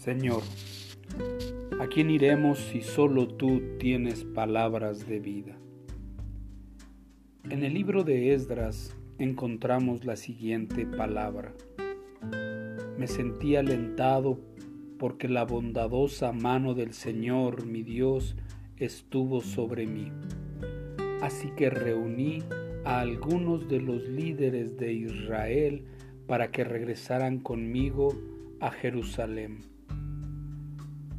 Señor, ¿a quién iremos si solo tú tienes palabras de vida? En el libro de Esdras encontramos la siguiente palabra. Me sentí alentado porque la bondadosa mano del Señor, mi Dios, estuvo sobre mí. Así que reuní a algunos de los líderes de Israel para que regresaran conmigo a Jerusalén.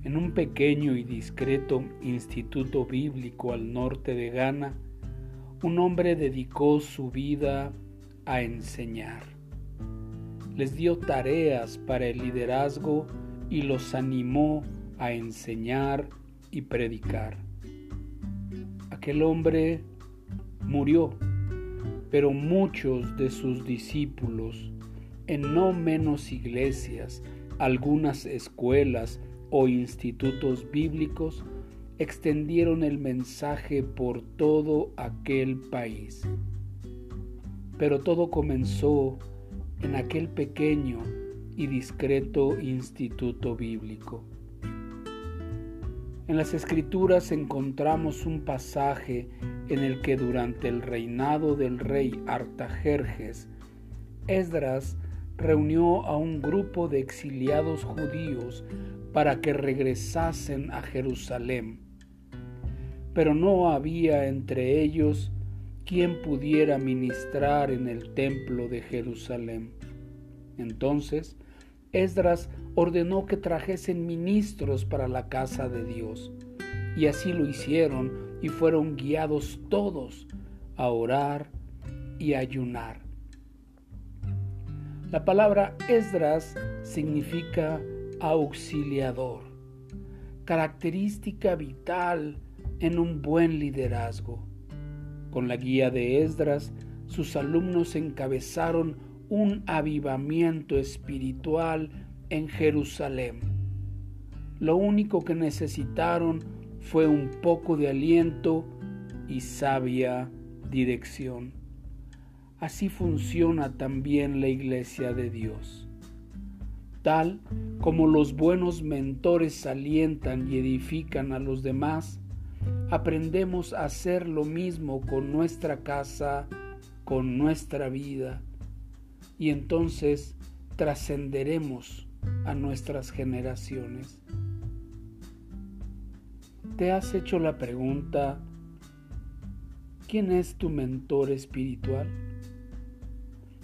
En un pequeño y discreto instituto bíblico al norte de Ghana, un hombre dedicó su vida a enseñar. Les dio tareas para el liderazgo y los animó a enseñar y predicar. Aquel hombre murió, pero muchos de sus discípulos, en no menos iglesias, algunas escuelas o institutos bíblicos, extendieron el mensaje por todo aquel país. Pero todo comenzó en aquel pequeño y discreto instituto bíblico. En las escrituras encontramos un pasaje en el que durante el reinado del rey Artajerjes, Esdras reunió a un grupo de exiliados judíos para que regresasen a Jerusalén. Pero no había entre ellos quien pudiera ministrar en el templo de Jerusalén. Entonces, Esdras ordenó que trajesen ministros para la casa de Dios, y así lo hicieron y fueron guiados todos a orar y ayunar. La palabra Esdras significa auxiliador, característica vital en un buen liderazgo. Con la guía de Esdras, sus alumnos encabezaron un avivamiento espiritual en Jerusalén. Lo único que necesitaron fue un poco de aliento y sabia dirección. Así funciona también la iglesia de Dios. Tal como los buenos mentores alientan y edifican a los demás, aprendemos a hacer lo mismo con nuestra casa, con nuestra vida, y entonces trascenderemos a nuestras generaciones. ¿Te has hecho la pregunta, ¿quién es tu mentor espiritual?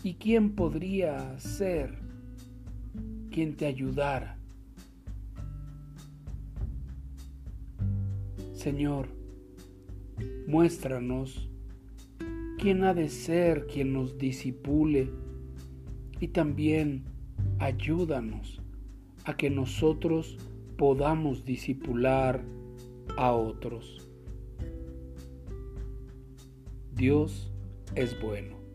¿Y quién podría ser quien te ayudara? Señor, muéstranos quién ha de ser quien nos disipule y también ayúdanos a que nosotros podamos disipular a otros. Dios es bueno.